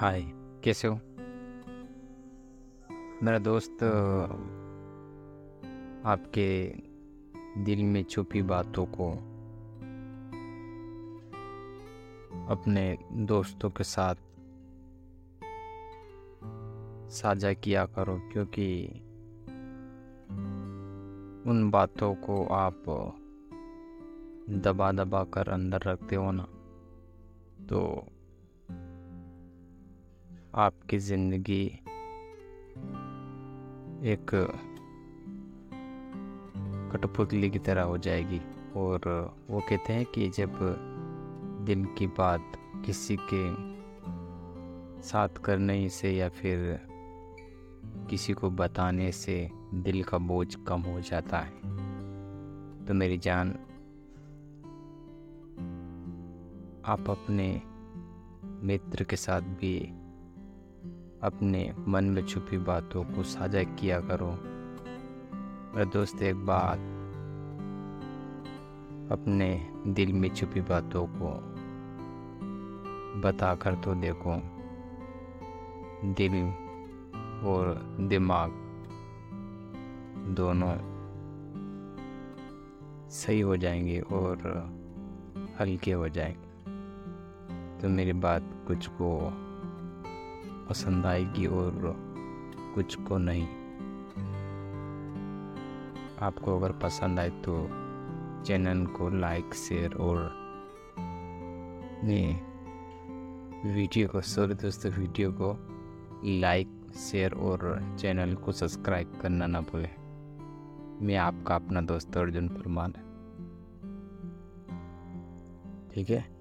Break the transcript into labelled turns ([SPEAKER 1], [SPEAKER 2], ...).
[SPEAKER 1] हाय, कैसे हो? मेरा दोस्त, आपके दिल में छुपी बातों को अपने दोस्तों के साथ साझा किया करो, क्योंकि उन बातों को आप दबा दबा कर अंदर रखते हो ना तो आपकी ज़िंदगी एक कठपुतली की तरह हो जाएगी। और वो कहते हैं कि जब दिल की बात किसी के साथ करने से या फिर किसी को बताने से दिल का बोझ कम हो जाता है। तो मेरी जान, आप अपने मित्र के साथ भी अपने मन में छुपी बातों को साझा किया करो। मेरे दोस्त, एक बात। अपने दिल में छुपी बातों को बता कर तो देखो। दिल और दिमाग दोनों सही हो जाएँगे और हल्के हो जाएँगे। तो मेरी बात कुछ को पसंद आएगी और कुछ को नहीं। आपको अगर पसंद आए तो चैनल को लाइक, शेयर और वीडियो को, सॉरी दोस्तों, वीडियो को लाइक, शेयर और चैनल को सब्सक्राइब करना ना भूलें। मैं आपका अपना दोस्त अर्जुन परमार। ठीक है?